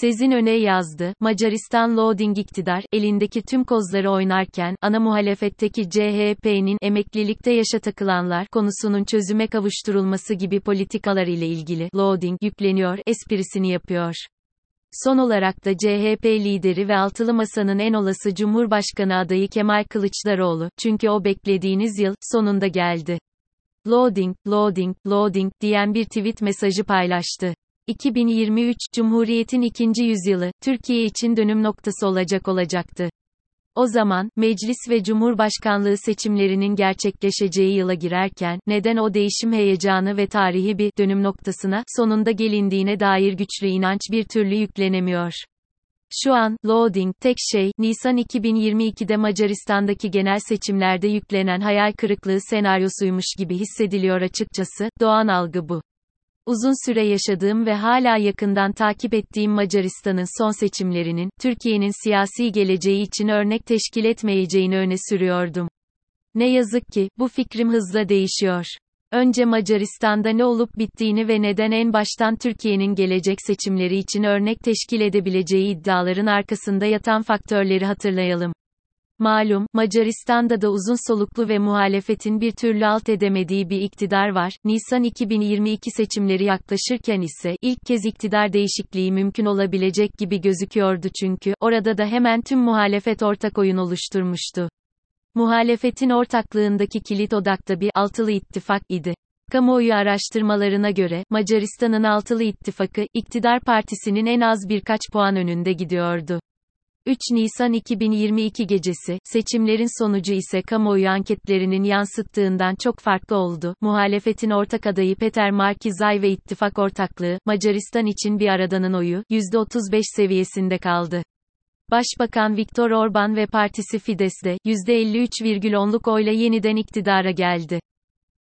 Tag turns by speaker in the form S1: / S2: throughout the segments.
S1: Sezin öne yazdı, Macaristan Loading iktidar, elindeki tüm kozları oynarken, ana muhalefetteki CHP'nin emeklilikte yaşa takılanlar konusunun çözüme kavuşturulması gibi politikalar ile ilgili, loading, yükleniyor, esprisini yapıyor. Son olarak da CHP lideri ve altılı masanın en olası Cumhurbaşkanı adayı Kemal Kılıçdaroğlu, çünkü o beklediğiniz yıl, sonunda geldi. Loading, loading, loading, diyen bir tweet mesajı paylaştı. 2023, Cumhuriyet'in ikinci yüzyılı, Türkiye için dönüm noktası olacak olacaktı. O zaman, meclis ve cumhurbaşkanlığı seçimlerinin gerçekleşeceği yıla girerken, neden o değişim heyecanı ve tarihi bir dönüm noktasına sonunda gelindiğine dair güçlü inanç bir türlü yüklenemiyor. Şu an, loading, tek şey, Nisan 2022'de Macaristan'daki genel seçimlerde yüklenen hayal kırıklığı senaryosuymuş gibi hissediliyor açıkçası, doğan algı bu. Uzun süre yaşadığım ve hala yakından takip ettiğim Macaristan'ın son seçimlerinin, Türkiye'nin siyasi geleceği için örnek teşkil etmeyeceğini öne sürüyordum. Ne yazık ki, bu fikrim hızla değişiyor. Önce Macaristan'da ne olup bittiğini ve neden en baştan Türkiye'nin gelecek seçimleri için örnek teşkil edebileceği iddiaların arkasında yatan faktörleri hatırlayalım. Malum, Macaristan'da da uzun soluklu ve muhalefetin bir türlü alt edemediği bir iktidar var. Nisan 2022 seçimleri yaklaşırken ise ilk kez iktidar değişikliği mümkün olabilecek gibi gözüküyordu çünkü orada da hemen tüm muhalefet ortak oyun oluşturmuştu. Muhalefetin ortaklığındaki kilit odakta bir altılı ittifak idi. Kamuoyu araştırmalarına göre, Macaristan'ın altılı ittifakı, iktidar partisinin en az birkaç puan önünde gidiyordu. 3 Nisan 2022 gecesi, seçimlerin sonucu ise kamuoyu anketlerinin yansıttığından çok farklı oldu. Muhalefetin ortak adayı Peter Markizay ve ittifak ortaklığı, Macaristan için bir aradanın oyu, %35 seviyesinde kaldı. Başbakan Viktor Orban ve partisi Fidesz de, %53,10'luk oyla yeniden iktidara geldi.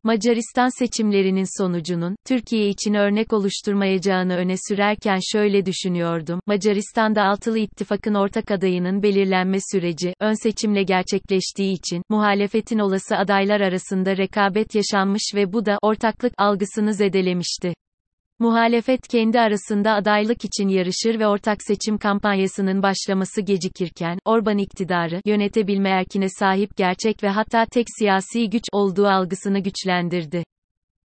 S1: Macaristan seçimlerinin sonucunun, Türkiye için örnek oluşturmayacağını öne sürerken şöyle düşünüyordum, Macaristan'da altılı ittifakın ortak adayının belirlenme süreci, ön seçimle gerçekleştiği için, muhalefetin olası adaylar arasında rekabet yaşanmış ve bu da, ortaklık, algısını zedelemişti. Muhalefet kendi arasında adaylık için yarışır ve ortak seçim kampanyasının başlaması gecikirken, Orban iktidarı, yönetebilme erkine sahip gerçek ve hatta tek siyasi güç olduğu algısını güçlendirdi.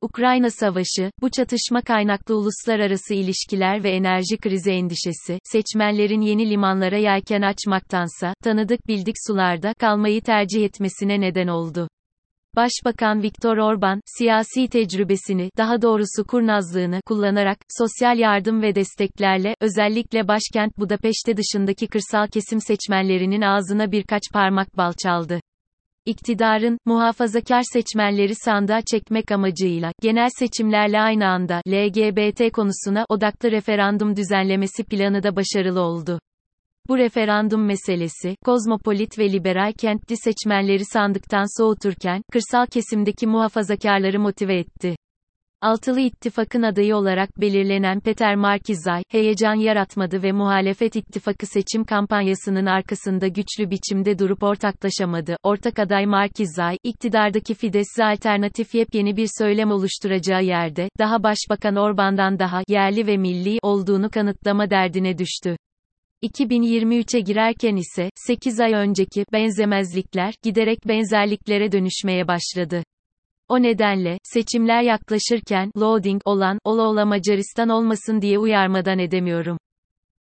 S1: Ukrayna Savaşı, bu çatışma kaynaklı uluslararası ilişkiler ve enerji krizi endişesi, seçmenlerin yeni limanlara yelken açmaktansa, tanıdık bildik sularda kalmayı tercih etmesine neden oldu. Başbakan Viktor Orban, siyasi tecrübesini, daha doğrusu kurnazlığını kullanarak, sosyal yardım ve desteklerle, özellikle başkent Budapeşte dışındaki kırsal kesim seçmenlerinin ağzına birkaç parmak bal çaldı. İktidarın, muhafazakar seçmenleri sandığa çekmek amacıyla, genel seçimlerle aynı anda, LGBT konusuna odaklı referandum düzenlemesi planı da başarılı oldu. Bu referandum meselesi, kozmopolit ve liberal kentli seçmenleri sandıktan soğuturken, kırsal kesimdeki muhafazakarları motive etti. Altılı ittifakın adayı olarak belirlenen Peter Markizay, heyecan yaratmadı ve muhalefet ittifakı seçim kampanyasının arkasında güçlü biçimde durup ortaklaşamadı. Ortak aday Markizay, iktidardaki Fidesz'e alternatif yepyeni bir söylem oluşturacağı yerde, daha Başbakan Orban'dan daha yerli ve milli olduğunu kanıtlama derdine düştü. 2023'e girerken ise, 8 ay önceki benzemezlikler, giderek benzerliklere dönüşmeye başladı. O nedenle, seçimler yaklaşırken, loading olan, ola ola Macaristan olmasın diye uyarmadan edemiyorum.